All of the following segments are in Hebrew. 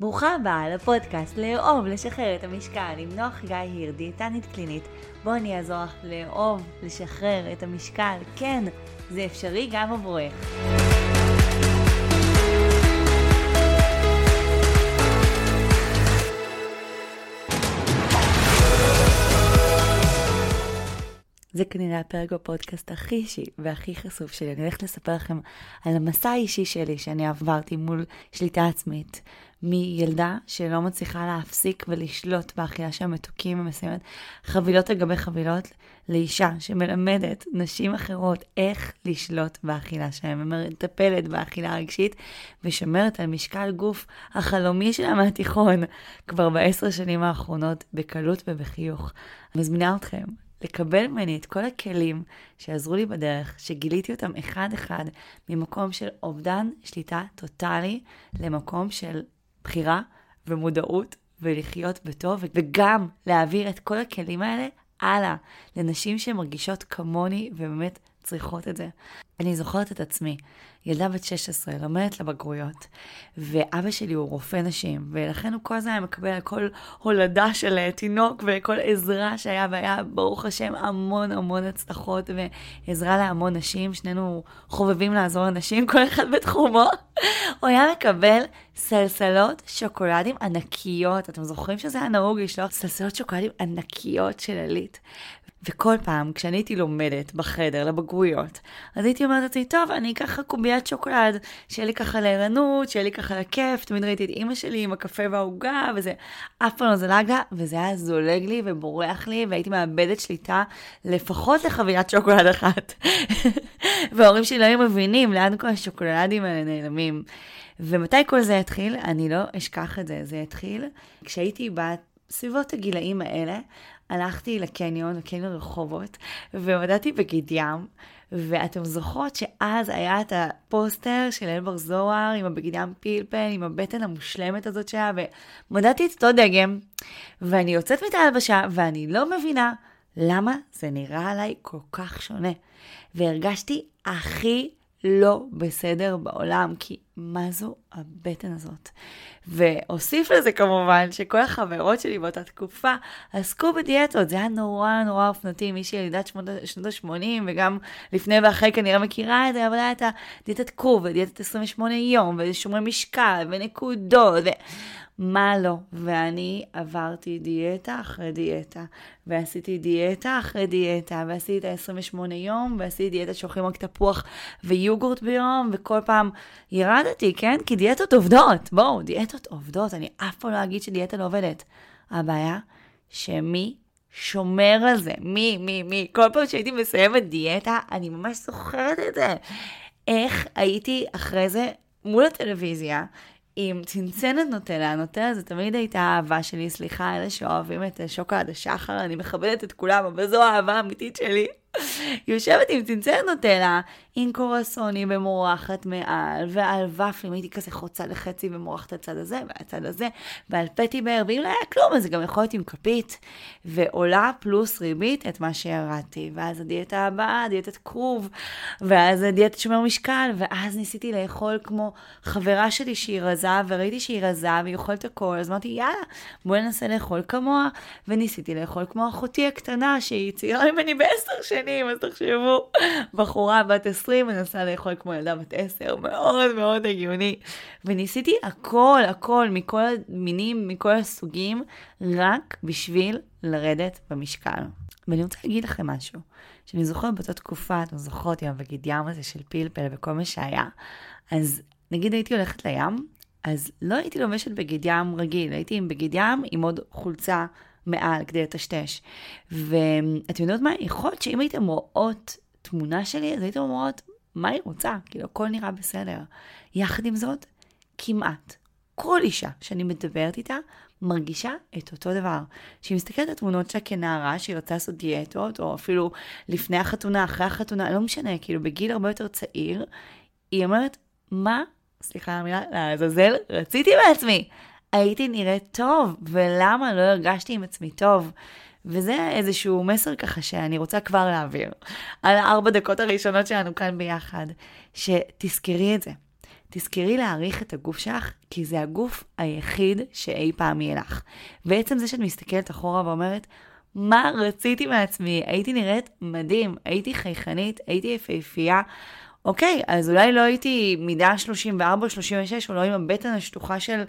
ברוכה הבאה לפודקאסט לאהוב, לשחרר את המשקל עם נוח גיא היר, דיאטנית קלינית. בואו אני אעזור לך לאהוב, לשחרר את המשקל. כן, זה אפשרי גם עבורך. זה כנראה הפרק בפודקאסט הכי אישי והכי חשוף שלי. אני הולכת לספר לכם על המסע האישי שלי שאני עברתי מול שליטה עצמית. מילדה שלא מצליחה להפסיק ולשלוט באכילה של המתוקים ומסיימת חבילות על גבי חבילות, לאישה שמלמדת נשים אחרות איך לשלוט באכילה שלהם, ומטפלת באכילה הרגשית, ושומרת על משקל גוף החלומי שלה מהתיכון כבר בעשר שנים האחרונות, בקלות ובחיוך. אני מזמינה אתכם לקבל ממני את כל הכלים שעזרו לי בדרך, שגיליתי אותם אחד-אחד, ממקום של אובדן שליטה טוטאלי למקום של בחירה ומודעות ולחיות בטוב, וגם להעביר את כל הכלים האלה הלאה לנשים שמרגישות כמוני ובאמת צריכות את זה. אני זוכרת את עצמי, ילדה בת 16, לומדת לבגרויות, ואבא שלי הוא רופא נשים, ולכן הוא כל הזמן היה מקבל על כל הולדה של תינוק וכל עזרה שהיה, והיה ברוך השם המון המון הצלחות ועזרה להמון נשים, שנינו חובבים לעזור לנשים, כל אחד בתחומו. הוא היה מקבל סלסלות שוקולדים ענקיות, אתם זוכרים שזה היה נהוג לשלוח סלסלות שוקולדים ענקיות של עלית? וכל פעם, כשאני הייתי לומדת בחדר לבגרויות, אז הייתי אומרת לעצמי, טוב, אני אקח קוביית שוקולד, שיהיה לי ככה לערנות, שיהיה לי ככה לכיף, תמיד ראיתי את אימא שלי עם הקפה והעוגה, וזה אף פעם לא זלג לה, וזה היה זולג לי ובורח לי, והייתי מאבדת שליטה לפחות לחבילת שוקולד אחת. וההורים שלי לא היו מבינים לאן כל השוקולדים האלה נעלמים. ומתי כל זה התחיל? אני לא אשכח את זה. זה התחיל כשהייתי בת סביבות הגילאים האלה, הלכתי לקניון, לקניון רחובות, והודעתי בגיד ים, ואתם זוכרות שאז היה את הפוסטר של אלבר זוהר עם הבגיד ים פלפל, עם הבטן המושלמת הזאת שהיה, ומודעתי את אותו דגם, ואני יוצאת מתא הלבשה, ואני לא מבינה למה זה נראה עליי כל כך שונה. והרגשתי הכי לא בסדר בעולם, כי מה זו הבטן הזאת? ואוסיף לזה כמובן שכל החברות שלי באותה תקופה עסקו בדיאטות, זה היה נורא נורא אופנתי, מי שילידת שנות ה-80 וגם לפני ואחרי כנראה מכירה את זה, אבל היה את הדיאטת קוב ודיאטת 28 יום ושומרי משקל ונקודות. ו... מה לא. ואני עברתי דיאטה אחרי דיאטה, ועשיתי דיאטה אחרי דיאטה, ועשיתי את ה-28 יום, ועשיתי דיאטה שאוכלים רק תפוח ויוגורט ביום, וכל פעם ירדתי, כן? כי דיאטות עובדות. בואו, דיאטות עובדות. אני אף פעם לא אגיד שדיאטה לא עובדת. הבעיה, שמי שומר על זה? מי, מי, מי? כל פעם שהייתי מסיימת דיאטה, אני ממש זוכרת את זה. איך הייתי אחרי זה מול הטלוויזיה, עם צנצנת נוטלה, נוטלה זה תמיד הייתה אהבה שלי, סליחה, אלה שאוהבים את שוקולד השחר, אני מכבדת את כולם, אבל זו האהבה האמיתית שלי. יושבת עם צנצנת נוטלה, עם קורסוני ומורחת מעל, ועל ופלים הייתי כזה חוצה לחצי ומורחת הצד הזה והצד הזה, ועל פטי באר, ואם לא היה כלום, אז זה גם יכול להיות עם כפית, ועולה פלוס ריבית את מה שירדתי. ואז הדיאטה הבאה, דיאטת כרוב, ואז הדיאטת שומר משקל, ואז ניסיתי לאכול כמו חברה שלי שהיא רזה, וראיתי שהיא רזה והיא אוכלת הכל, אז אמרתי, יאללה, בואי ננסה לאכול כמוה, וניסיתי לאכול כמו אחותי הקטנה, שהיא צעירה ממני בעשר שנים, אז תחשבו, בחורה בת 20 מנסה לאכול כמו ילדה בת 10, מאוד מאוד הגיוני. וניסיתי הכל, הכל, מכל המינים, מכל הסוגים, רק בשביל לרדת במשקל. ואני רוצה להגיד לכם משהו, שאני זוכרת באותה תקופה, אתם זוכרות עם הבגיד ים הזה של פלפל וכל מה שהיה, אז נגיד הייתי הולכת לים, אז לא הייתי לובשת בגיד ים רגיל, הייתי עם בגיד ים עם עוד חולצה מעל כדי לטשטש. ואתם יודעות מה? יכול להיות שאם הייתם רואות תמונה שלי, אז הייתם אומרות, מה היא רוצה? כאילו, הכל נראה בסדר. יחד עם זאת, כמעט כל אישה שאני מדברת איתה, מרגישה את אותו דבר. כשהיא מסתכלת על תמונות שלה כנערה, שהיא רוצה לעשות דיאטות, או אפילו לפני החתונה, אחרי החתונה, לא משנה, כאילו בגיל הרבה יותר צעיר, היא אומרת, מה, סליחה על המילה, לעזאזל, רציתי בעצמי. הייתי נראית טוב, ולמה לא הרגשתי עם עצמי טוב? וזה איזשהו מסר ככה שאני רוצה כבר להעביר. על הארבע דקות הראשונות שלנו כאן ביחד, שתזכרי את זה. תזכרי להעריך את הגוף שלך, כי זה הגוף היחיד שאי פעם יהיה לך. ועצם זה שאת מסתכלת אחורה ואומרת, מה רציתי מעצמי? הייתי נראית מדהים, הייתי חייכנית, הייתי יפהפייה. אוקיי, אז אולי לא הייתי מידה 34 או 36, או לא עם הבטן השטוחה של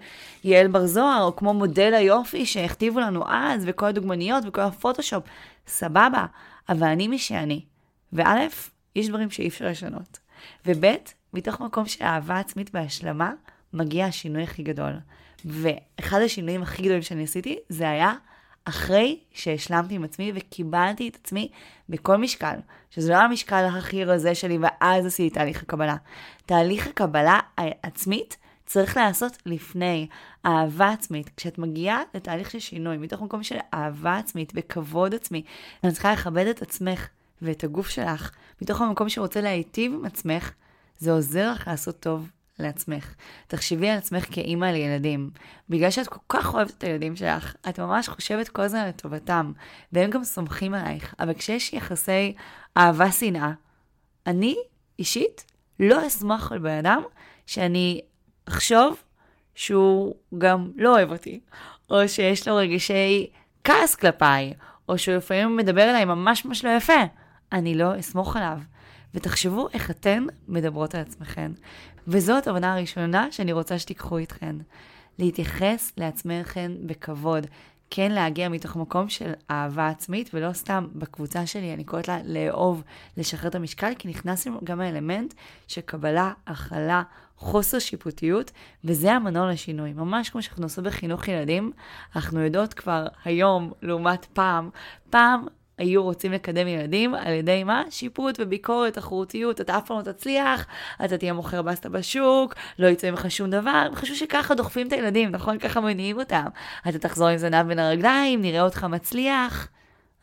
יעל בר זוהר, או כמו מודל היופי שהכתיבו לנו אז, וכל הדוגמניות וכל הפוטושופ. סבבה, אבל אני מי שאני. וא', יש דברים שאי אפשר לשנות. וב', מתוך מקום של אהבה עצמית והשלמה, מגיע השינוי הכי גדול. ואחד השינויים הכי גדולים שאני עשיתי, זה היה אחרי שהשלמתי עם עצמי וקיבלתי את עצמי בכל משקל, שזה לא המשקל הכי רזה שלי, ואז עשיתי תהליך הקבלה. תהליך הקבלה העצמית צריך לעשות לפני אהבה עצמית. כשאת מגיעה לתהליך של שינוי, מתוך מקום של אהבה עצמית וכבוד עצמי, את צריכה לכבד את עצמך ואת הגוף שלך, מתוך המקום שרוצה להיטיב עם עצמך, זה עוזר לך לעשות טוב לעצמך. תחשבי על עצמך כאימא לילדים. בגלל שאת כל כך אוהבת את הילדים שלך, את ממש חושבת כל הזמן לטובתם, והם גם סומכים עלייך. אבל כשיש יחסי אהבה-שנאה, אני אישית לא אשמח על בן אדם שאני אחשוב שהוא גם לא אוהב אותי, או שיש לו רגשי כעס כלפיי, או שהוא לפעמים מדבר אליי ממש ממש לא יפה. אני לא אסמוך עליו. ותחשבו איך אתן מדברות על עצמכן. וזו התובנה הראשונה שאני רוצה שתיקחו איתכן. להתייחס לעצמכן בכבוד. כן להגיע מתוך מקום של אהבה עצמית, ולא סתם בקבוצה שלי, אני קוראת לה לאהוב, לשחרר את המשקל, כי נכנס גם האלמנט של קבלה, הכלה, חוסר שיפוטיות, וזה המנוע לשינוי. ממש כמו שאנחנו עושים בחינוך ילדים, אנחנו יודעות כבר היום, לעומת פעם, פעם היו רוצים לקדם ילדים על ידי מה? שיפוט וביקורת, תחרותיות, אתה אף פעם לא תצליח, אתה תהיה מוכר בסטה בשוק, לא יצא ממך שום דבר, הם חשבו שככה דוחפים את הילדים, נכון? ככה מניעים אותם. אתה תחזור עם זנב בין הרגליים, נראה אותך מצליח.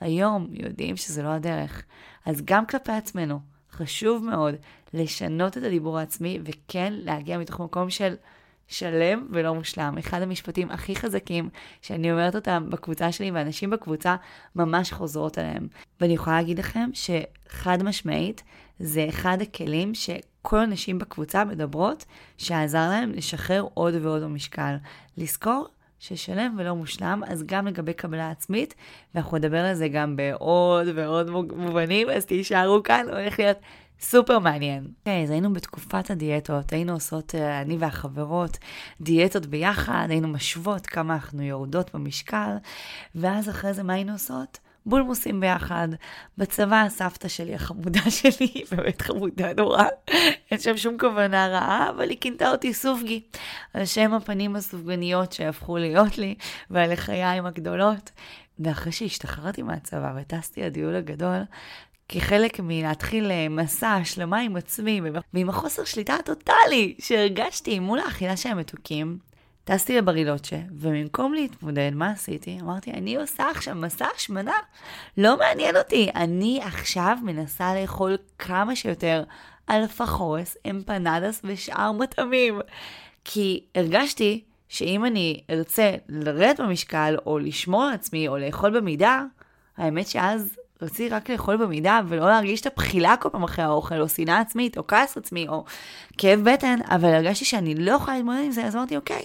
היום יודעים שזה לא הדרך. אז גם כלפי עצמנו, חשוב מאוד לשנות את הדיבור העצמי, וכן להגיע מתוך מקום של... שלם ולא מושלם. אחד המשפטים הכי חזקים שאני אומרת אותם בקבוצה שלי, ואנשים בקבוצה ממש חוזרות עליהם. ואני יכולה להגיד לכם שחד משמעית, זה אחד הכלים שכל הנשים בקבוצה מדברות, שעזר להם לשחרר עוד ועוד במשקל. לזכור ששלם ולא מושלם, אז גם לגבי קבלה עצמית, ואנחנו נדבר על זה גם בעוד ועוד מובנים, אז תישארו כאן, הולך להיות סופר מעניין. okay, אז היינו בתקופת הדיאטות, היינו עושות, אה, אני והחברות, דיאטות ביחד, היינו משוות כמה אנחנו יורדות במשקל, ואז אחרי זה מה היינו עושות? בולמוסים ביחד. בצבא הסבתא שלי, החמודה שלי, באמת חמודה נורא, אין שם שום כוונה רעה, אבל היא כינתה אותי סופגי, על שם הפנים הסופגניות שהפכו להיות לי, ועל החיים הגדולות. ואחרי שהשתחררתי מהצבא וטסתי לדיול הגדול, כחלק מלהתחיל אה, מסע השלמה עם עצמי ועם החוסר שליטה הטוטאלי שהרגשתי מול האכילה של המתוקים, טסתי לברילוצ'ה, ובמקום להתמודד, מה עשיתי? אמרתי, אני עושה עכשיו מסע השמנה, לא מעניין אותי, אני עכשיו מנסה לאכול כמה שיותר אלפה חורס, אמפנדס ושאר מטעמים. כי הרגשתי שאם אני ארצה לרדת במשקל, או לשמור על עצמי, או לאכול במידה, האמת שאז רציתי רק לאכול במידה ולא להרגיש את הבחילה כל פעם אחרי האוכל, או שנאה עצמית, או כעס עצמי, או כאב בטן, אבל הרגשתי שאני לא יכולה להתמודד עם זה, אז אמרתי, אוקיי,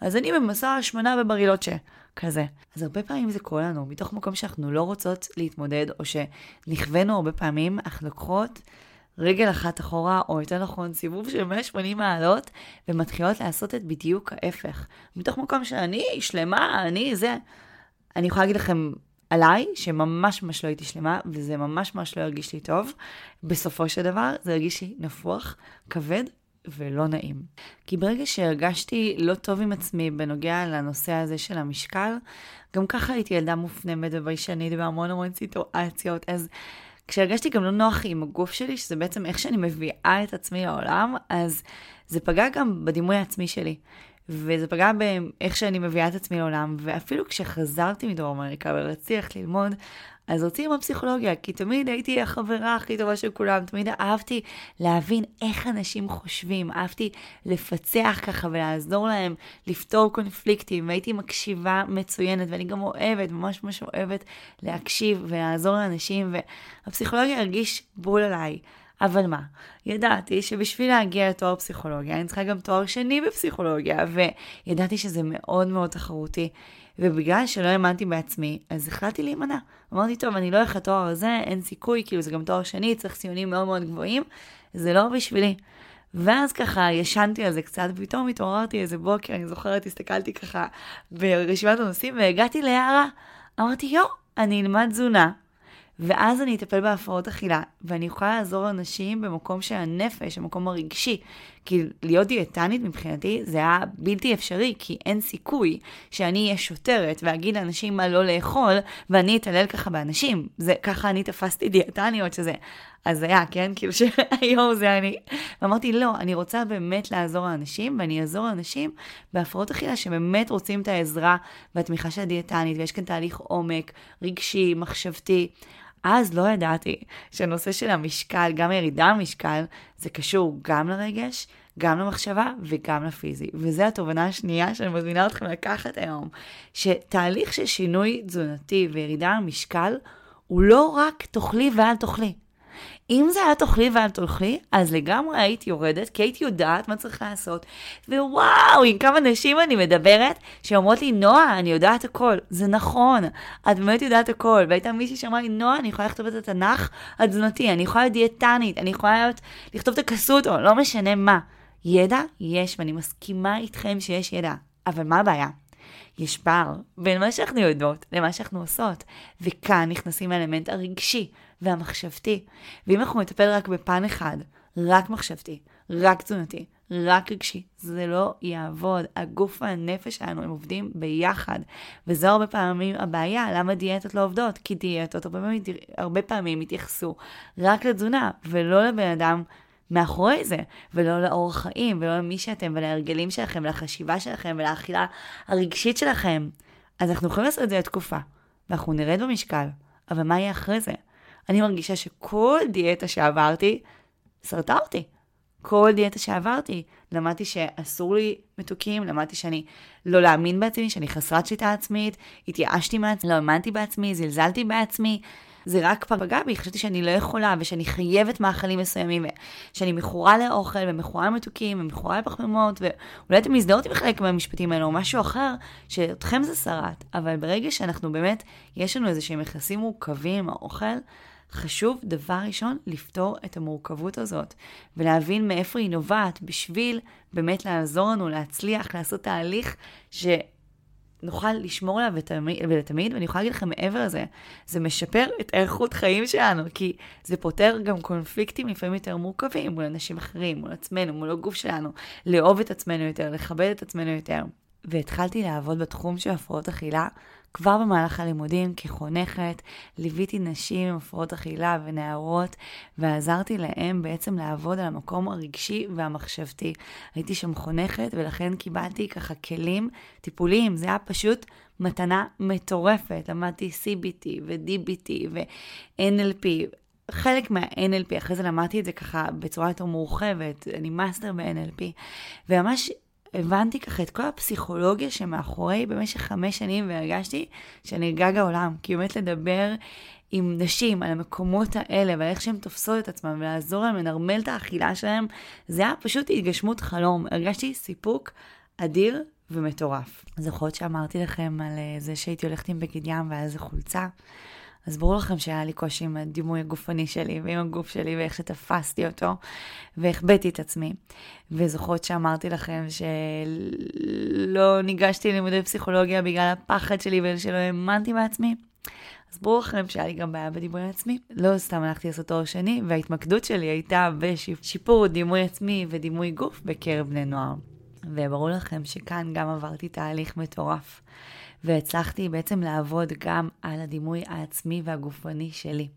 אז אני במסע השמנה בברילוצ'ה, כזה. אז הרבה פעמים זה קורה לנו, מתוך מקום שאנחנו לא רוצות להתמודד, או שנכוונו הרבה פעמים, אנחנו לוקחות רגל אחת אחורה, או יותר נכון, סיבוב של 180 מעלות, ומתחילות לעשות את בדיוק ההפך. מתוך מקום שאני שלמה, אני זה. אני יכולה להגיד לכם, עליי, שממש ממש לא הייתי שלמה, וזה ממש ממש לא הרגיש לי טוב. בסופו של דבר, זה הרגיש לי נפוח, כבד ולא נעים. כי ברגע שהרגשתי לא טוב עם עצמי בנוגע לנושא הזה של המשקל, גם ככה הייתי ילדה מופנמת וביישנית בהמון המון סיטואציות, אז כשהרגשתי גם לא נוח עם הגוף שלי, שזה בעצם איך שאני מביאה את עצמי לעולם, אז זה פגע גם בדימוי העצמי שלי. וזה פגע באיך שאני מביאה את עצמי לעולם, ואפילו כשחזרתי מדרום אמריקה ורציתי ללכת ללמוד, אז רציתי ללמוד פסיכולוגיה, כי תמיד הייתי החברה הכי טובה של כולם, תמיד אהבתי להבין איך אנשים חושבים, אהבתי לפצח ככה ולעזור להם לפתור קונפליקטים, והייתי מקשיבה מצוינת, ואני גם אוהבת, ממש ממש אוהבת להקשיב ולעזור לאנשים, והפסיכולוגיה הרגיש בול עליי. אבל מה, ידעתי שבשביל להגיע לתואר פסיכולוגיה, אני צריכה גם תואר שני בפסיכולוגיה, וידעתי שזה מאוד מאוד תחרותי. ובגלל שלא האמנתי בעצמי, אז החלטתי להימנע. אמרתי, טוב, אני לא הולך לתואר הזה, אין סיכוי, כאילו זה גם תואר שני, צריך ציונים מאוד מאוד גבוהים, זה לא בשבילי. ואז ככה ישנתי על זה קצת, ופתאום התעוררתי איזה בוקר, אני זוכרת, הסתכלתי ככה ברשימת הנושאים, והגעתי להערה. אמרתי, יו, אני אלמד תזונה, ואז אני אטפל בהפרעות אכילה, ואני יכולה לעזור לאנשים במקום של הנפש, המקום הרגשי. כי להיות דיאטנית מבחינתי זה היה בלתי אפשרי, כי אין סיכוי שאני אהיה שוטרת ואגיד לאנשים מה לא לאכול, ואני אתעלל ככה באנשים. זה, ככה אני תפסתי דיאטניות שזה אז היה, כן? כאילו שהיום זה אני. ואמרתי, לא, אני רוצה באמת לעזור לאנשים, ואני אעזור לאנשים בהפרעות אכילה שבאמת רוצים את העזרה והתמיכה של הדיאטנית, ויש כאן תהליך עומק, רגשי, מחשבתי. אז לא ידעתי שהנושא של המשקל, גם הירידה במשקל, זה קשור גם לרגש, גם למחשבה וגם לפיזי. וזו התובנה השנייה שאני מזמינה אתכם לקחת היום, שתהליך של שינוי תזונתי וירידה במשקל, הוא לא רק תאכלי ואל תאכלי. אם זה היה תאכלי ואל תאכלי, אז לגמרי הייתי יורדת, כי הייתי יודעת מה צריך לעשות. ווואו, עם כמה נשים אני מדברת, שאומרות לי, נועה, אני יודעת הכל. זה נכון, את באמת יודעת הכל. והייתה מישהי שאמרה לי, נועה, אני יכולה לכתוב את התנ"ך התזונתי, אני יכולה להיות דיאטנית, אני יכולה להיות, לכתוב את הקסוטו, לא משנה מה. ידע יש, ואני מסכימה איתכם שיש ידע. אבל מה הבעיה? יש פער בין מה שאנחנו יודעות למה שאנחנו עושות. וכאן נכנסים האלמנט הרגשי והמחשבתי. ואם אנחנו נטפל רק בפן אחד, רק מחשבתי, רק תזונתי, רק רגשי, זה לא יעבוד. הגוף והנפש שלנו הם עובדים ביחד. וזו הרבה פעמים הבעיה, למה דיאטות לא עובדות? כי דיאטות הרבה פעמים, הרבה פעמים התייחסו רק לתזונה, ולא לבן אדם מאחורי זה, ולא לאורח חיים, ולא למי שאתם, ולהרגלים שלכם, ולחשיבה שלכם, ולאכילה הרגשית שלכם. אז אנחנו יכולים לעשות את זה לתקופה, ואנחנו נרד במשקל, אבל מה יהיה אחרי זה? אני מרגישה שכל דיאטה שעברתי, שרטה אותי. כל דיאטה שעברתי, למדתי שאסור לי מתוקים, למדתי שאני לא להאמין בעצמי, שאני חסרת שליטה עצמית, התייאשתי מעצמי, לא האמנתי בעצמי, זלזלתי בעצמי. זה רק פגע בי, חשבתי שאני לא יכולה, ושאני חייבת מאכלים מסוימים, ושאני מכורה לאוכל, ומכורה למתוקים, ומכורה לפחמימות, ואולי אתם מזדהות עם חלק מהמשפטים האלה, או משהו אחר, שאתכם זה שרט, אבל ברגע שאנחנו באמת, יש לנו איזה שהם יחסים מורכבים עם האוכל, חשוב דבר ראשון לפתור את המורכבות הזאת ולהבין מאיפה היא נובעת בשביל באמת לעזור לנו להצליח לעשות תהליך שנוכל לשמור עליו ולתמיד, ואני יכולה להגיד לכם מעבר לזה, זה משפר את איכות חיים שלנו, כי זה פותר גם קונפליקטים לפעמים יותר מורכבים מול אנשים אחרים, מול עצמנו, מול הגוף שלנו, לאהוב את עצמנו יותר, לכבד את עצמנו יותר. והתחלתי לעבוד בתחום של הפרעות אכילה כבר במהלך הלימודים כחונכת, ליוויתי נשים עם הפרעות אכילה ונערות, ועזרתי להם בעצם לעבוד על המקום הרגשי והמחשבתי. הייתי שם חונכת, ולכן קיבלתי ככה כלים טיפוליים. זה היה פשוט מתנה מטורפת. למדתי CBT ו-DBT ו-NLP. חלק מה-NLP, אחרי זה למדתי את זה ככה בצורה יותר מורחבת, אני מאסטר ב-NLP, וממש הבנתי ככה את כל הפסיכולוגיה שמאחורי במשך חמש שנים, והרגשתי שאני גג העולם. כי באמת לדבר עם נשים על המקומות האלה ועל איך שהן תופסות את עצמן ולעזור להן לנרמל את האכילה שלהן, זה היה פשוט התגשמות חלום. הרגשתי סיפוק אדיר ומטורף. זוכרות שאמרתי לכם על אה, זה שהייתי הולכת עם בגד ים והיה איזה חולצה? אז ברור לכם שהיה לי קושי עם הדימוי הגופני שלי ועם הגוף שלי ואיך שתפסתי אותו והחבאתי את עצמי. וזוכרות שאמרתי לכם שלא ניגשתי ללימודי פסיכולוגיה בגלל הפחד שלי ושלא האמנתי בעצמי. אז ברור לכם שהיה לי גם בעיה בדימוי עצמי. לא סתם הלכתי לעשות תואר שני, וההתמקדות שלי הייתה בשיפור דימוי עצמי ודימוי גוף בקרב בני נוער. וברור לכם שכאן גם עברתי תהליך מטורף. והצלחתי בעצם לעבוד גם על הדימוי העצמי והגופני שלי.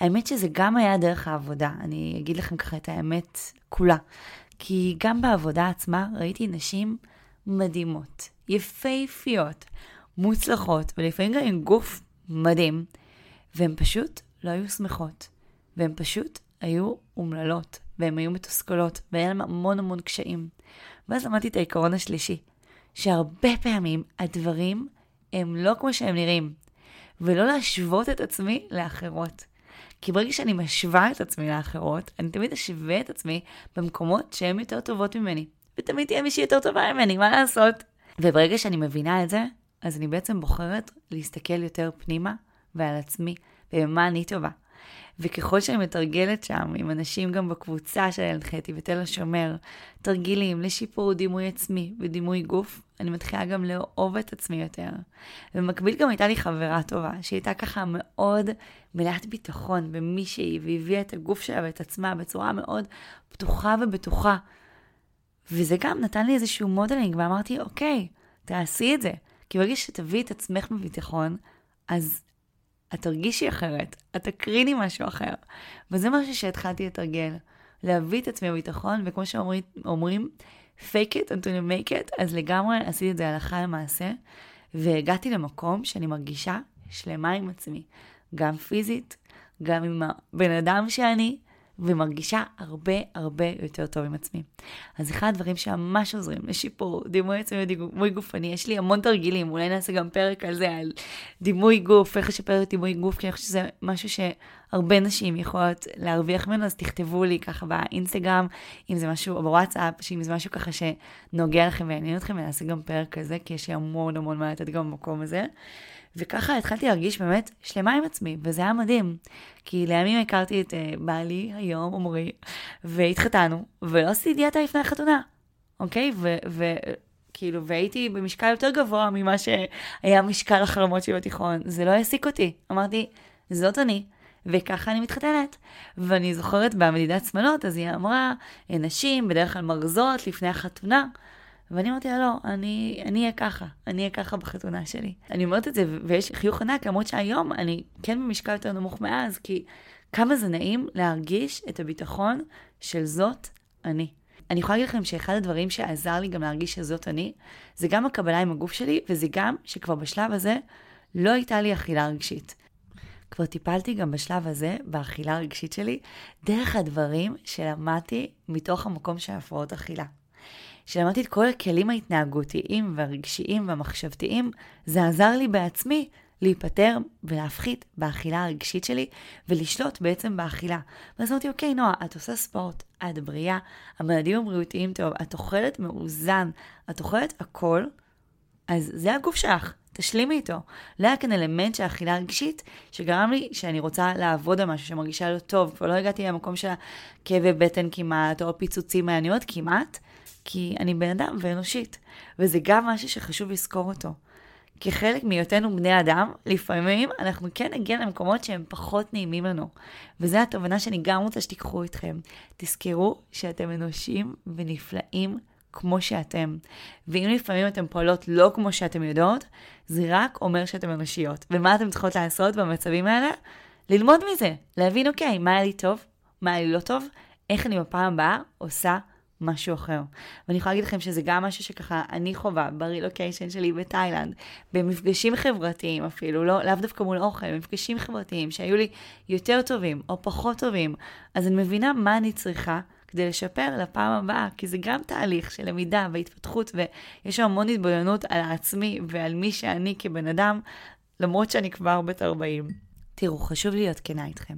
האמת שזה גם היה דרך העבודה, אני אגיד לכם ככה את האמת כולה. כי גם בעבודה עצמה ראיתי נשים מדהימות, יפהפיות, מוצלחות, ולפעמים גם עם גוף מדהים, והן פשוט לא היו שמחות, והן פשוט היו אומללות, והן היו מתוסכלות, והיה להן המון המון קשיים. ואז למדתי את העיקרון השלישי, שהרבה פעמים הדברים הם לא כמו שהם נראים, ולא להשוות את עצמי לאחרות. כי ברגע שאני משווה את עצמי לאחרות, אני תמיד אשווה את עצמי במקומות שהן יותר טובות ממני. ותמיד תהיה מישהי יותר טובה ממני, מה לעשות? וברגע שאני מבינה את זה, אז אני בעצם בוחרת להסתכל יותר פנימה ועל עצמי, ובמה אני טובה. וככל שאני מתרגלת שם עם אנשים גם בקבוצה של הנחתי בתל השומר, תרגילים לשיפור דימוי עצמי ודימוי גוף, אני מתחילה גם לאהוב את עצמי יותר. ובמקביל גם הייתה לי חברה טובה, שהייתה ככה מאוד מלאת ביטחון במי שהיא, והביאה את הגוף שלה ואת עצמה בצורה מאוד פתוחה ובטוחה. וזה גם נתן לי איזשהו modeling, ואמרתי, אוקיי, תעשי את זה. כי ברגע שתביאי את עצמך בביטחון, אז את תרגישי אחרת, את תקריני משהו אחר. וזה משהו שהתחלתי לתרגל, להביא את עצמי בביטחון, וכמו שאומרים, fake it until you make it, אז לגמרי עשיתי את זה הלכה למעשה, והגעתי למקום שאני מרגישה שלמה עם עצמי, גם פיזית, גם עם הבן אדם שאני, ומרגישה הרבה הרבה יותר טוב עם עצמי. אז אחד הדברים שממש עוזרים לשיפור דימוי עצמי ודימוי גופני, יש לי המון תרגילים, אולי נעשה גם פרק על זה, על דימוי גוף, איך לשפר את דימוי גוף, כי אני חושבת שזה משהו שהרבה נשים יכולות להרוויח ממנו, אז תכתבו לי ככה באינסטגרם, אם זה משהו, או בוואטסאפ, שאם זה משהו ככה שנוגע לכם ויעניין אתכם, ונעשה גם פרק כזה, כי יש לי המון המון מה לתת גם במקום הזה. וככה התחלתי להרגיש באמת שלמה עם עצמי, וזה היה מדהים. כי לימים הכרתי את uh, בעלי, היום עמרי, והתחתנו, ולא עשיתי דיאטה לפני החתונה, אוקיי? וכאילו, והייתי במשקל יותר גבוה ממה שהיה משקל החלומות שלי בתיכון. זה לא העסיק אותי. אמרתי, זאת אני. וככה אני מתחתנת. ואני זוכרת במדידת שמאלות, אז היא אמרה, נשים בדרך כלל מרזות לפני החתונה. ואני אמרתי לה, לא, אני אהיה ככה, אני אהיה ככה בחתונה שלי. אני אומרת את זה, ויש חיוך ענק, למרות שהיום אני כן במשקל יותר נמוך מאז, כי כמה זה נעים להרגיש את הביטחון של זאת אני. אני יכולה להגיד לכם שאחד הדברים שעזר לי גם להרגיש שזאת אני, זה גם הקבלה עם הגוף שלי, וזה גם שכבר בשלב הזה לא הייתה לי אכילה רגשית. כבר טיפלתי גם בשלב הזה באכילה הרגשית שלי, דרך הדברים שלמדתי מתוך המקום של הפרעות אכילה. כשלמדתי את כל הכלים ההתנהגותיים והרגשיים והמחשבתיים, זה עזר לי בעצמי להיפטר ולהפחית באכילה הרגשית שלי ולשלוט בעצם באכילה. ואז אמרתי, אוקיי, נועה, את עושה ספורט, את בריאה, המדדים הבריאותיים טוב, את אוכלת מאוזן, את אוכלת הכל, אז זה הגוף שלך, תשלימי איתו. לא היה כאן אלמנט של אכילה רגשית, שגרם לי שאני רוצה לעבוד על משהו שמרגישה לא טוב, ולא הגעתי למקום של כאבי בטן כמעט, או פיצוצים מעניינות כמעט, כי אני בן אדם ואנושית, וזה גם משהו שחשוב לזכור אותו. כחלק מהיותנו בני אדם, לפעמים אנחנו כן נגיע למקומות שהם פחות נעימים לנו. וזו התובנה שאני גם רוצה שתיקחו איתכם. תזכרו שאתם אנושיים ונפלאים כמו שאתם. ואם לפעמים אתן פועלות לא כמו שאתן יודעות, זה רק אומר שאתן אנושיות. ומה אתן צריכות לעשות במצבים האלה? ללמוד מזה, להבין, אוקיי, מה היה לי טוב, מה היה לי לא טוב, איך אני בפעם הבאה עושה משהו אחר. ואני יכולה להגיד לכם שזה גם משהו שככה אני חווה ברילוקיישן שלי בתאילנד, במפגשים חברתיים אפילו, לא, לאו דווקא מול אוכל, מפגשים חברתיים שהיו לי יותר טובים או פחות טובים, אז אני מבינה מה אני צריכה. כדי לשפר לפעם הבאה, כי זה גם תהליך של למידה והתפתחות, ויש שם המון התבוננות על עצמי ועל מי שאני כבן אדם, למרות שאני כבר בת 40. תראו, חשוב להיות כנה איתכם.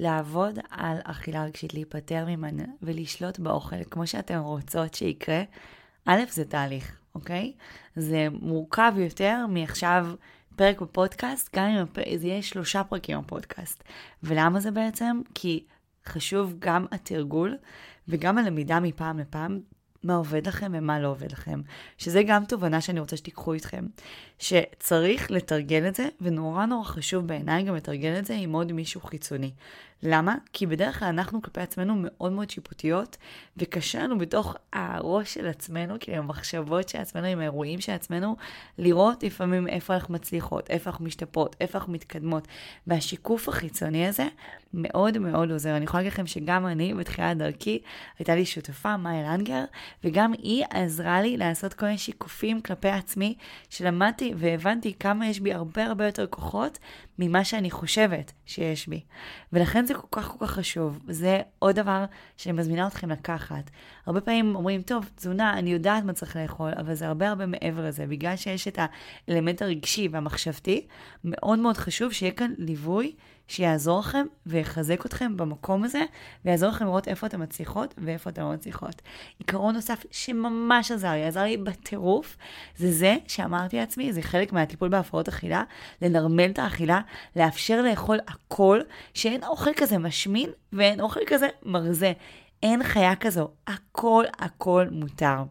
לעבוד על אכילה רגשית, להיפטר ממנה ולשלוט באוכל כמו שאתן רוצות שיקרה, א', זה תהליך, אוקיי? זה מורכב יותר מעכשיו פרק בפודקאסט, גם אם זה יהיה שלושה פרקים בפודקאסט. ולמה זה בעצם? כי חשוב גם התרגול וגם הלמידה מפעם לפעם. מה עובד לכם ומה לא עובד לכם. שזה גם תובנה שאני רוצה שתיקחו איתכם. שצריך לתרגל את זה, ונורא נורא חשוב בעיניי גם לתרגל את זה עם עוד מישהו חיצוני. למה? כי בדרך כלל אנחנו כלפי עצמנו מאוד מאוד שיפוטיות, וקשה לנו בתוך הראש של עצמנו, כאילו עם המחשבות של עצמנו, עם האירועים של עצמנו, לראות לפעמים איפה אנחנו מצליחות, איפה אנחנו משתפרות, איפה אנחנו מתקדמות. והשיקוף החיצוני הזה מאוד מאוד עוזר. אני יכולה להגיד לכם שגם אני, בתחילת דרכי, הייתה לי שותפה, מאיה לנגר, וגם היא עזרה לי לעשות כל מיני שיקופים כלפי עצמי, שלמדתי והבנתי כמה יש בי הרבה הרבה יותר כוחות ממה שאני חושבת שיש בי. ולכן זה כל כך כל כך חשוב. זה עוד דבר שאני מזמינה אתכם לקחת. הרבה פעמים אומרים, טוב, תזונה, אני יודעת מה צריך לאכול, אבל זה הרבה הרבה מעבר לזה. בגלל שיש את האלמנט הרגשי והמחשבתי, מאוד מאוד חשוב שיהיה כאן ליווי שיעזור לכם ויחזק אתכם במקום הזה, ויעזור לכם לראות איפה אתן מצליחות ואיפה אתן לא מצליחות. עיקרון נוסף שממש עזר לי, עזר לי בטירוף, זה זה שאמרתי לעצמי, זה חלק מהטיפול בהפרעות אכילה, לנרמל את האכילה, לאפשר לאכול הכל, שאין אוכל כזה משמין ואין אוכל כזה מרזה. אין חיה כזו, הכל הכל מותר.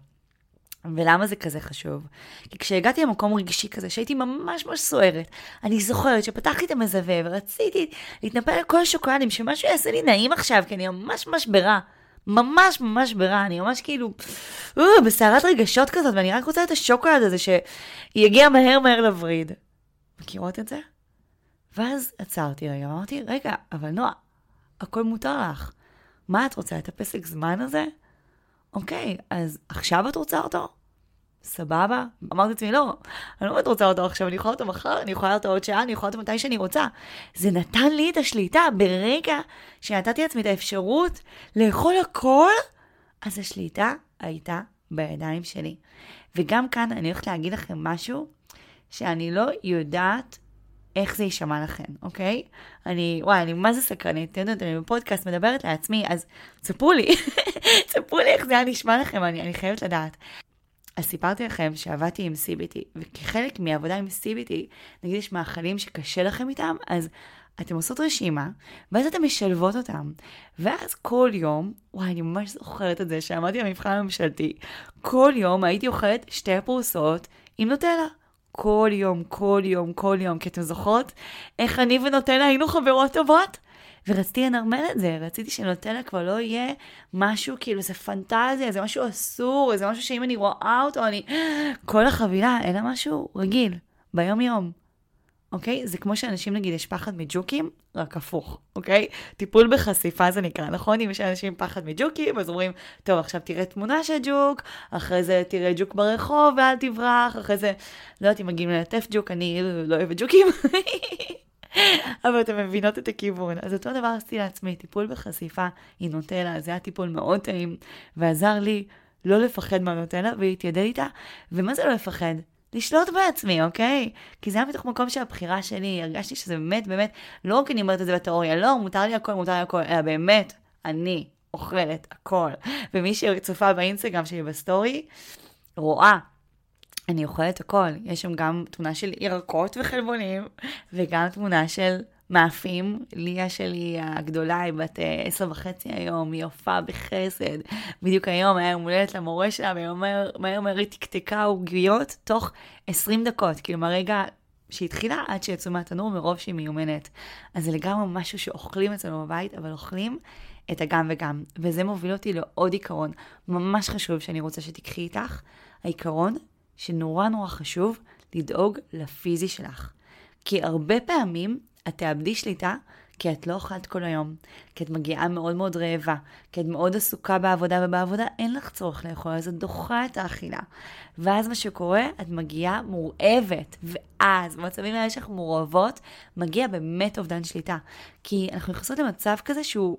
ולמה זה כזה חשוב? כי כשהגעתי למקום רגשי כזה, שהייתי ממש ממש סוערת, אני זוכרת שפתחתי את המזווה ורציתי להתנפל על כל השוקולדים, שמשהו יעשה לי נעים עכשיו, כי אני ממש ממש ברע. ממש ממש ברע, אני ממש כאילו בסערת רגשות כזאת, ואני רק רוצה את השוקולד הזה שיגיע מהר מהר לווריד. מכירות את זה? ואז עצרתי רגע, אמרתי, רגע, אבל נועה, הכל מותר לך. מה את רוצה, את הפסק זמן הזה? אוקיי, אז עכשיו את רוצה אותו? סבבה? אמרתי לעצמי, לא, אני לא באמת רוצה אותו עכשיו, אני יכולה אותו מחר, אני יכולה אותו עוד שעה, אני יכולה אותו מתי שאני רוצה. זה נתן לי את השליטה ברגע שנתתי לעצמי את האפשרות לאכול הכל, אז השליטה הייתה בידיים שלי. וגם כאן אני הולכת להגיד לכם משהו שאני לא יודעת איך זה יישמע לכם, אוקיי? אני, וואי, אני מה זה סקרנית, אתם יודעים, אני בפודקאסט מדברת לעצמי, אז צפו לי, צפו לי איך זה היה נשמע לכם, אני, אני חייבת לדעת. אז סיפרתי לכם שעבדתי עם CBT, וכחלק מעבודה עם CBT, נגיד יש מאכלים שקשה לכם איתם, אז אתם עושות רשימה, ואז אתן משלבות אותם. ואז כל יום, וואי, אני ממש זוכרת את זה, שעמדתי במבחן הממשלתי, כל יום הייתי אוכלת שתי פרוסות עם נוטלה. כל יום, כל יום, כל יום, כי אתן זוכרות איך אני ונוטלה היינו חברות טובות? ורציתי לנרמל את זה, רציתי שנוטלה כבר לא יהיה משהו, כאילו זה פנטזיה, זה משהו אסור, זה משהו שאם אני רואה אותו, אני... כל החבילה, אלא משהו רגיל, ביום יום. אוקיי? זה כמו שאנשים, נגיד, יש פחד מג'וקים, רק הפוך, אוקיי? טיפול בחשיפה זה נקרא, נכון? אם יש אנשים פחד מג'וקים, אז אומרים, טוב, עכשיו תראה תמונה של ג'וק, אחרי זה תראה ג'וק ברחוב ואל תברח, אחרי זה, לא יודעת אם מגיעים ללטף ג'וק, אני לא אוהבת ג'וקים. אבל אתם מבינות את הכיוון. אז אותו דבר עשיתי לעצמי, טיפול בחשיפה היא נוטלה, זה היה טיפול מאוד טעים, ועזר לי לא לפחד מהנוטלה ולהתיידד איתה, ומה זה לא לפחד? לשלוט בעצמי, אוקיי? כי זה היה מתוך מקום של הבחירה שלי, הרגשתי שזה באמת, באמת, לא רק אני אומרת את זה בתיאוריה, לא, מותר לי הכל, מותר לי הכל, אלא באמת, אני אוכלת הכל. ומי שצופה באינסטגרם שלי בסטורי, רואה אני אוכלת הכל. יש שם גם תמונה של ירקות וחלבונים, וגם תמונה של מאפים. ליה שלי הגדולה היא בת אה, עשר וחצי היום, היא הופעה בחסד. בדיוק היום היה יום הולדת למורה שלה, והיא מהר מהר היא תקתקה עוגיות תוך 20 דקות. כאילו מהרגע שהתחילה עד שיצאו מהתנור מרוב שהיא מיומנת. אז זה לגמרי משהו שאוכלים אצלנו בבית, אבל אוכלים את הגם וגם. וזה מוביל אותי לעוד עיקרון ממש חשוב שאני רוצה שתיקחי איתך. העיקרון שנורא נורא חשוב לדאוג לפיזי שלך. כי הרבה פעמים את תאבדי שליטה כי את לא אוכלת כל היום, כי את מגיעה מאוד מאוד רעבה, כי את מאוד עסוקה בעבודה, ובעבודה אין לך צורך לאכול, אז את דוחה את האכילה. ואז מה שקורה, את מגיעה מורעבת, ואז במצבים האלה שלך מורעבות, מגיע באמת אובדן שליטה. כי אנחנו נכנסות למצב כזה שהוא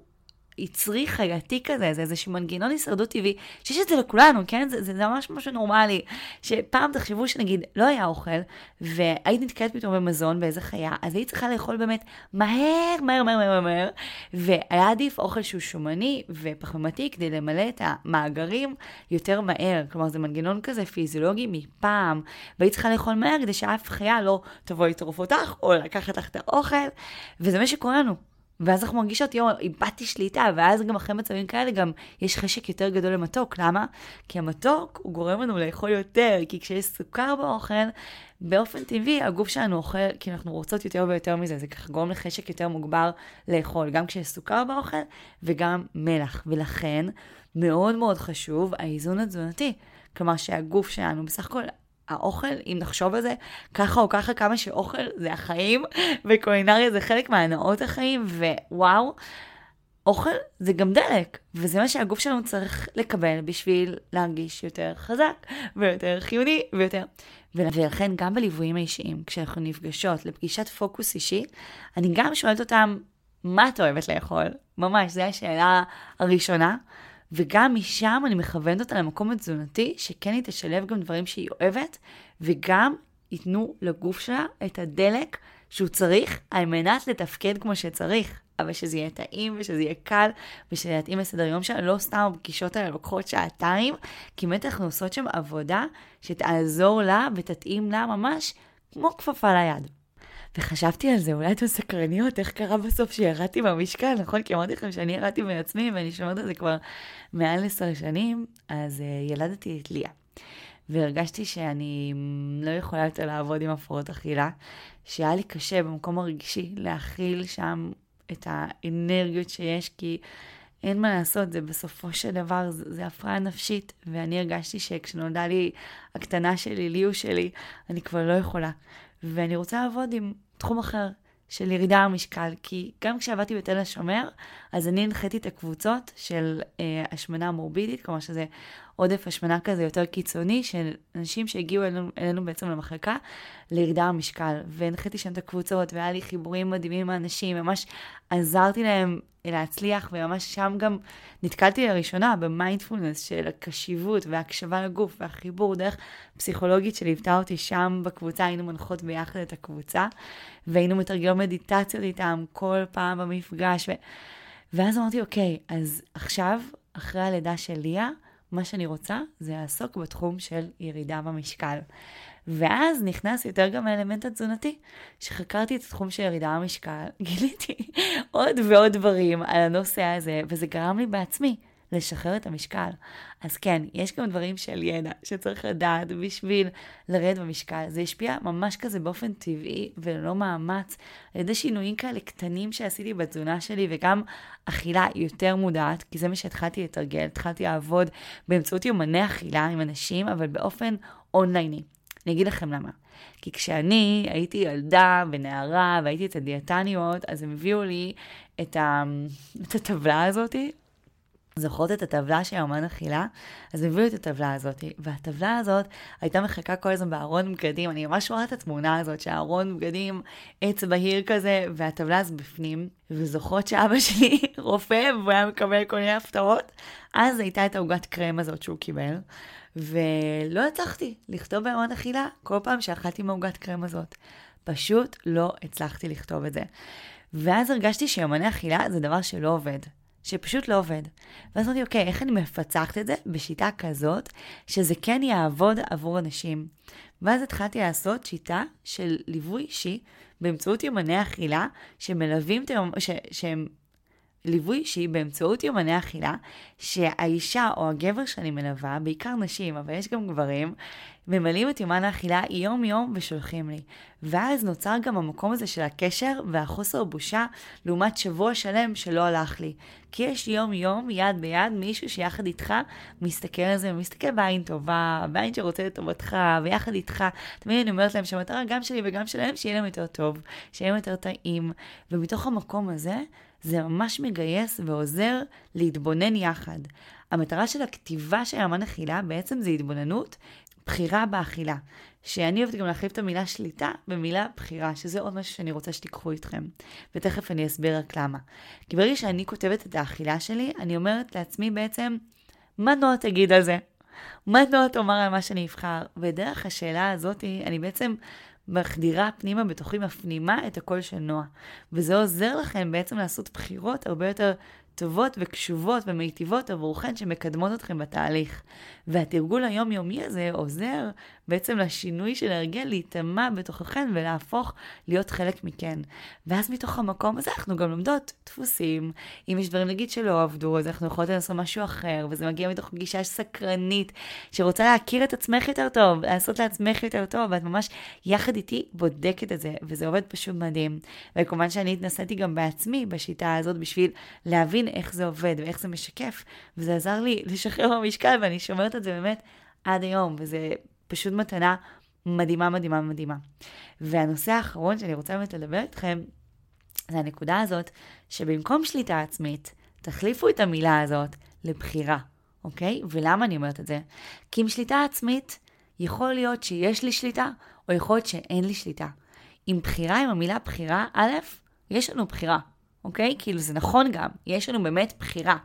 יצרי חייתי כזה, זה איזשהו מנגנון הישרדות טבעי, שיש את זה לכולנו, כן? זה, זה, ממש משהו נורמלי. שפעם תחשבו שנגיד לא היה אוכל, והיית נתקעת פתאום במזון באיזה חיה, אז היית צריכה לאכול באמת מהר, מהר, מהר, מהר, מהר, והיה עדיף אוכל שהוא שומני ופחמימתי כדי למלא את המאגרים יותר מהר. כלומר, זה מנגנון כזה פיזיולוגי מפעם, והיית צריכה לאכול מהר כדי שאף חיה לא תבוא לטרוף אותך, או לקחת לך את האוכל, וזה מה שקורה לנו. ואז אנחנו מרגישות, יואו, איבדתי שליטה, ואז גם אחרי מצבים כאלה גם יש חשק יותר גדול למתוק. למה? כי המתוק הוא גורם לנו לאכול יותר, כי כשיש סוכר באוכל, באופן טבעי הגוף שלנו אוכל, כי אנחנו רוצות יותר ויותר מזה, זה ככה גורם לחשק יותר מוגבר לאכול, גם כשיש סוכר באוכל וגם מלח. ולכן מאוד מאוד חשוב האיזון התזונתי. כלומר שהגוף שלנו בסך הכל האוכל, אם נחשוב על זה, ככה או ככה, כמה שאוכל זה החיים, וקולינריה זה חלק מהנאות החיים, ווואו, אוכל זה גם דלק, וזה מה שהגוף שלנו צריך לקבל בשביל להרגיש יותר חזק, ויותר חיוני, ויותר... ולכן גם בליוויים האישיים, כשאנחנו נפגשות לפגישת פוקוס אישי, אני גם שואלת אותם, מה את אוהבת לאכול? ממש, זו השאלה הראשונה. וגם משם אני מכוונת אותה למקום התזונתי, שכן היא תשלב גם דברים שהיא אוהבת, וגם ייתנו לגוף שלה את הדלק שהוא צריך על מנת לתפקד כמו שצריך. אבל שזה יהיה טעים ושזה יהיה קל ושזה יתאים לסדר יום שלה, לא סתם הפגישות האלה לוקחות שעתיים, כי באמת אנחנו עושות שם עבודה שתעזור לה ותתאים לה ממש כמו כפפה ליד. וחשבתי על זה, אולי אתן סקרניות, איך קרה בסוף שירדתי במשקל, נכון? כי אמרתי לכם שאני ירדתי בעצמי ואני שומעת על זה כבר מעל עשר שנים, אז uh, ילדתי את ליה. והרגשתי שאני לא יכולה יותר לעבוד עם הפרעות אכילה, שהיה לי קשה במקום הרגשי להכיל שם את האנרגיות שיש, כי אין מה לעשות, זה בסופו של דבר, זה, זה הפרעה נפשית, ואני הרגשתי שכשנולדה לי הקטנה שלי, ליו שלי, אני כבר לא יכולה. ואני רוצה לעבוד עם תחום אחר, של ירידה במשקל, כי גם כשעבדתי בתל השומר, אז אני הנחיתי את הקבוצות של אה, השמנה מורבידית, כלומר שזה עודף השמנה כזה יותר קיצוני, של אנשים שהגיעו אלינו, אלינו בעצם למחלקה לירידה במשקל. והנחיתי שם את הקבוצות, והיה לי חיבורים מדהימים עם האנשים, ממש עזרתי להם להצליח, וממש שם גם נתקלתי לראשונה במיינדפולנס של הקשיבות והקשבה לגוף והחיבור דרך פסיכולוגית שליוותה אותי שם בקבוצה, היינו מנחות ביחד את הקבוצה, והיינו מתרגלות מדיטציות איתם כל פעם במפגש, ו... ואז אמרתי, אוקיי, אז עכשיו, אחרי הלידה של ליה, מה שאני רוצה זה לעסוק בתחום של ירידה במשקל. ואז נכנס יותר גם האלמנט התזונתי. כשחקרתי את התחום של ירידה במשקל, גיליתי עוד ועוד דברים על הנושא הזה, וזה גרם לי בעצמי לשחרר את המשקל. אז כן, יש גם דברים של ידע שצריך לדעת בשביל לרדת במשקל. זה השפיע ממש כזה באופן טבעי וללא מאמץ, על ידי שינויים כאלה קטנים שעשיתי בתזונה שלי, וגם אכילה יותר מודעת, כי זה מה שהתחלתי לתרגל. התחלתי לעבוד באמצעות יומני אכילה עם אנשים, אבל באופן אונלייני. אני אגיד לכם למה. כי כשאני הייתי ילדה ונערה והייתי אצל דיאטניות, אז הם הביאו לי את, ה... את הטבלה הזאתי, זוכרות את הטבלה של אמן אכילה? אז הביאו את הטבלה הזאת, והטבלה הזאת הייתה מחכה כל הזמן בארון בגדים, אני ממש רואה את התמונה הזאת, שהארון בגדים עץ בהיר כזה, והטבלה הזו בפנים, וזוכרות שאבא שלי רופא, והוא היה מקבל כל מיני הפתעות, אז הייתה את העוגת קרם הזאת שהוא קיבל, ולא הצלחתי לכתוב בארון אכילה כל פעם שאכלתי מהעוגת קרם הזאת. פשוט לא הצלחתי לכתוב את זה. ואז הרגשתי שיומני אכילה זה דבר שלא עובד. שפשוט לא עובד. ואז אמרתי, אוקיי, איך אני מפצחת את זה בשיטה כזאת, שזה כן יעבוד עבור אנשים. ואז התחלתי לעשות שיטה של ליווי אישי באמצעות יומני אכילה, שמלווים את היום, ש, שהם ליווי אישי באמצעות יומני אכילה, שהאישה או הגבר שאני מלווה, בעיקר נשים, אבל יש גם גברים, ממלאים את יומן האכילה יום-יום ושולחים לי. ואז נוצר גם המקום הזה של הקשר והחוסר בושה לעומת שבוע שלם שלא הלך לי. כי יש יום-יום, יד ביד, מישהו שיחד איתך מסתכל על זה, ומסתכל בעין טובה, בעין שרוצה לטובתך, ויחד איתך. תמיד אני אומרת להם שהמטרה גם שלי וגם שלהם, שיהיה להם יותר טוב, שיהיה להם יותר טעים. ומתוך המקום הזה, זה ממש מגייס ועוזר להתבונן יחד. המטרה של הכתיבה של אמן אכילה בעצם זה התבוננות, בחירה באכילה. שאני אוהבת גם להחליף את המילה שליטה במילה בחירה, שזה עוד משהו שאני רוצה שתיקחו איתכם. ותכף אני אסביר רק למה. כי ברגע שאני כותבת את האכילה שלי, אני אומרת לעצמי בעצם, מה נועה תגיד על זה? מה נועה תאמר על מה שאני אבחר? ודרך השאלה הזאת, אני בעצם מחדירה פנימה בתוכי, מפנימה את הקול של נועה. וזה עוזר לכם בעצם לעשות בחירות הרבה יותר טובות וקשובות ומיטיבות עבורכן שמקדמות אתכם בתהליך. והתרגול היומיומי הזה עוזר בעצם לשינוי של הרגל להיטמע בתוככן ולהפוך להיות חלק מכן. ואז מתוך המקום הזה אנחנו גם לומדות דפוסים. אם יש דברים נגיד שלא עבדו, אז אנחנו יכולות לעשות משהו אחר, וזה מגיע מתוך גישה סקרנית, שרוצה להכיר את עצמך יותר טוב, לעשות לעצמך יותר טוב, ואת ממש יחד איתי בודקת את זה, וזה עובד פשוט מדהים. וכמובן שאני התנסיתי גם בעצמי בשיטה הזאת בשביל להבין איך זה עובד ואיך זה משקף, וזה עזר לי לשחרר במשקל, ואני שומרת את זה באמת עד היום, וזה פשוט מתנה מדהימה, מדהימה, מדהימה. והנושא האחרון שאני רוצה באמת לדבר איתכם, זה הנקודה הזאת, שבמקום שליטה עצמית, תחליפו את המילה הזאת לבחירה, אוקיי? ולמה אני אומרת את זה? כי עם שליטה עצמית, יכול להיות שיש לי שליטה, או יכול להיות שאין לי שליטה. עם בחירה, עם המילה בחירה, א', יש לנו בחירה, אוקיי? כאילו זה נכון גם, יש לנו באמת בחירה.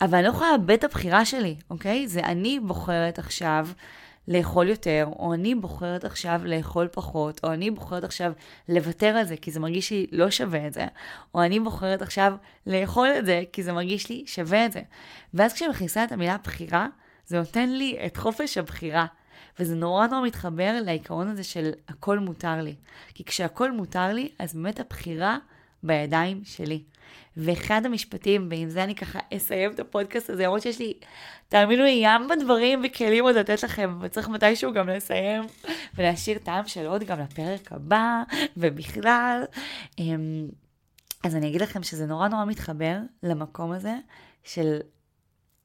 אבל אני לא יכולה לאבד את הבחירה שלי, אוקיי? זה אני בוחרת עכשיו לאכול יותר, או אני בוחרת עכשיו לאכול פחות, או אני בוחרת עכשיו לוותר על זה כי זה מרגיש לי לא שווה את זה, או אני בוחרת עכשיו לאכול את זה כי זה מרגיש לי שווה את זה. ואז כשאני מכניסה את המילה בחירה, זה נותן לי את חופש הבחירה. וזה נורא נורא מתחבר לעיקרון הזה של הכל מותר לי. כי כשהכל מותר לי, אז באמת הבחירה בידיים שלי. ואחד המשפטים, ועם זה אני ככה אסיים את הפודקאסט הזה, למרות שיש לי, תאמינו לי, ים בדברים וכלים עוד לתת לכם, וצריך מתישהו גם לסיים ולהשאיר טעם של עוד גם לפרק הבא, ובכלל. אמ, אז אני אגיד לכם שזה נורא נורא מתחבר למקום הזה של...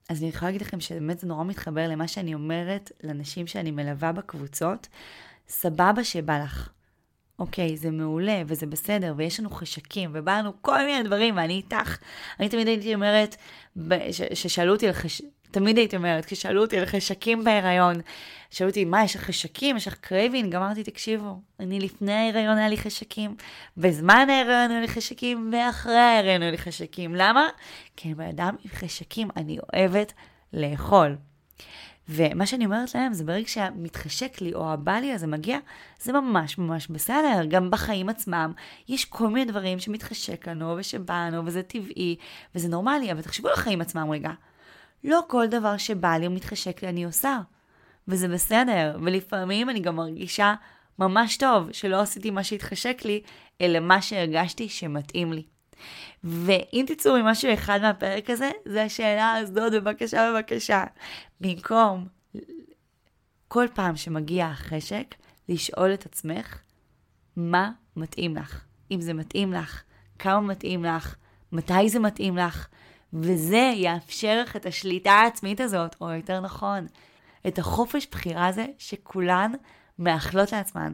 אז אני יכולה להגיד לכם שבאמת זה נורא מתחבר למה שאני אומרת לנשים שאני מלווה בקבוצות. סבבה שבא לך. אוקיי, זה מעולה וזה בסדר, ויש לנו חשקים, ובא לנו כל מיני דברים, ואני איתך. אני תמיד הייתי אומרת, ששאלו אותי על חש... תמיד הייתי אומרת, כששאלו אותי על חשקים בהיריון, שאלו אותי, מה, יש לך חשקים? יש לך craving? אמרתי, תקשיבו, אני לפני ההיריון היה לי חשקים, בזמן ההיריון היו לי חשקים, ואחרי ההיריון היו לי חשקים. למה? כי אני בן אדם עם חשקים, אני אוהבת לאכול. ומה שאני אומרת להם זה ברגע שהמתחשק לי או הבא לי הזה מגיע, זה ממש ממש בסדר. גם בחיים עצמם יש כל מיני דברים שמתחשק לנו ושבא לנו וזה טבעי וזה נורמלי, אבל תחשבו על החיים עצמם רגע. לא כל דבר שבא לי או מתחשק לי אני עושה. וזה בסדר, ולפעמים אני גם מרגישה ממש טוב שלא עשיתי מה שהתחשק לי, אלא מה שהרגשתי שמתאים לי. ואם תצאו ממשהו אחד מהפרק הזה, זה השאלה הזאת, בבקשה, בבקשה. במקום כל פעם שמגיע החשק, לשאול את עצמך, מה מתאים לך? אם זה מתאים לך, כמה מתאים לך, מתי זה מתאים לך, וזה יאפשר לך את השליטה העצמית הזאת, או יותר נכון, את החופש בחירה הזה שכולן מאחלות לעצמן.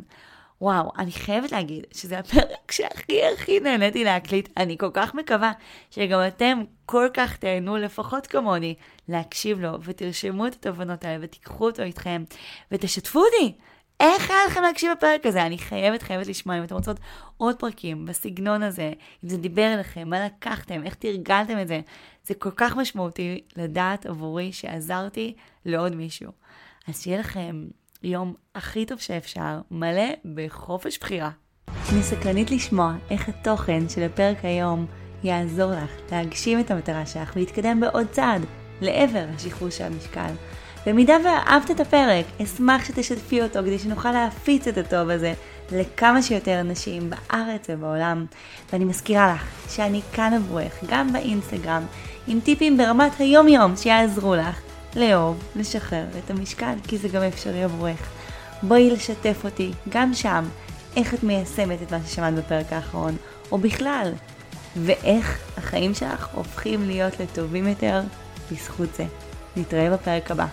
וואו, אני חייבת להגיד שזה הפרק שהכי הכי נהניתי להקליט. אני כל כך מקווה שגם אתם כל כך תהנו, לפחות כמוני, להקשיב לו, ותרשמו את התובנות האלה, ותיקחו אותו איתכם, ותשתפו אותי. איך היה לכם להקשיב בפרק הזה? אני חייבת, חייבת לשמוע אם אתם רוצות עוד פרקים בסגנון הזה, אם זה דיבר אליכם, מה לקחתם, איך תרגלתם את זה. זה כל כך משמעותי לדעת עבורי שעזרתי לעוד מישהו. אז שיהיה לכם יום הכי טוב שאפשר, מלא בחופש בחירה. אני סקרנית לשמוע איך התוכן של הפרק היום יעזור לך להגשים את המטרה שלך ולהתקדם בעוד צעד לעבר השחרור של המשקל. במידה ואהבת את הפרק, אשמח שתשתפי אותו כדי שנוכל להפיץ את הטוב הזה לכמה שיותר אנשים בארץ ובעולם. ואני מזכירה לך שאני כאן עבורך, גם באינסטגרם, עם טיפים ברמת היום-יום שיעזרו לך לאהוב, לשחרר את המשקל, כי זה גם אפשרי עבורך. בואי לשתף אותי, גם שם, איך את מיישמת את מה ששמעת בפרק האחרון, או בכלל, ואיך החיים שלך הופכים להיות לטובים יותר בזכות זה. נתראה בפרק הבא.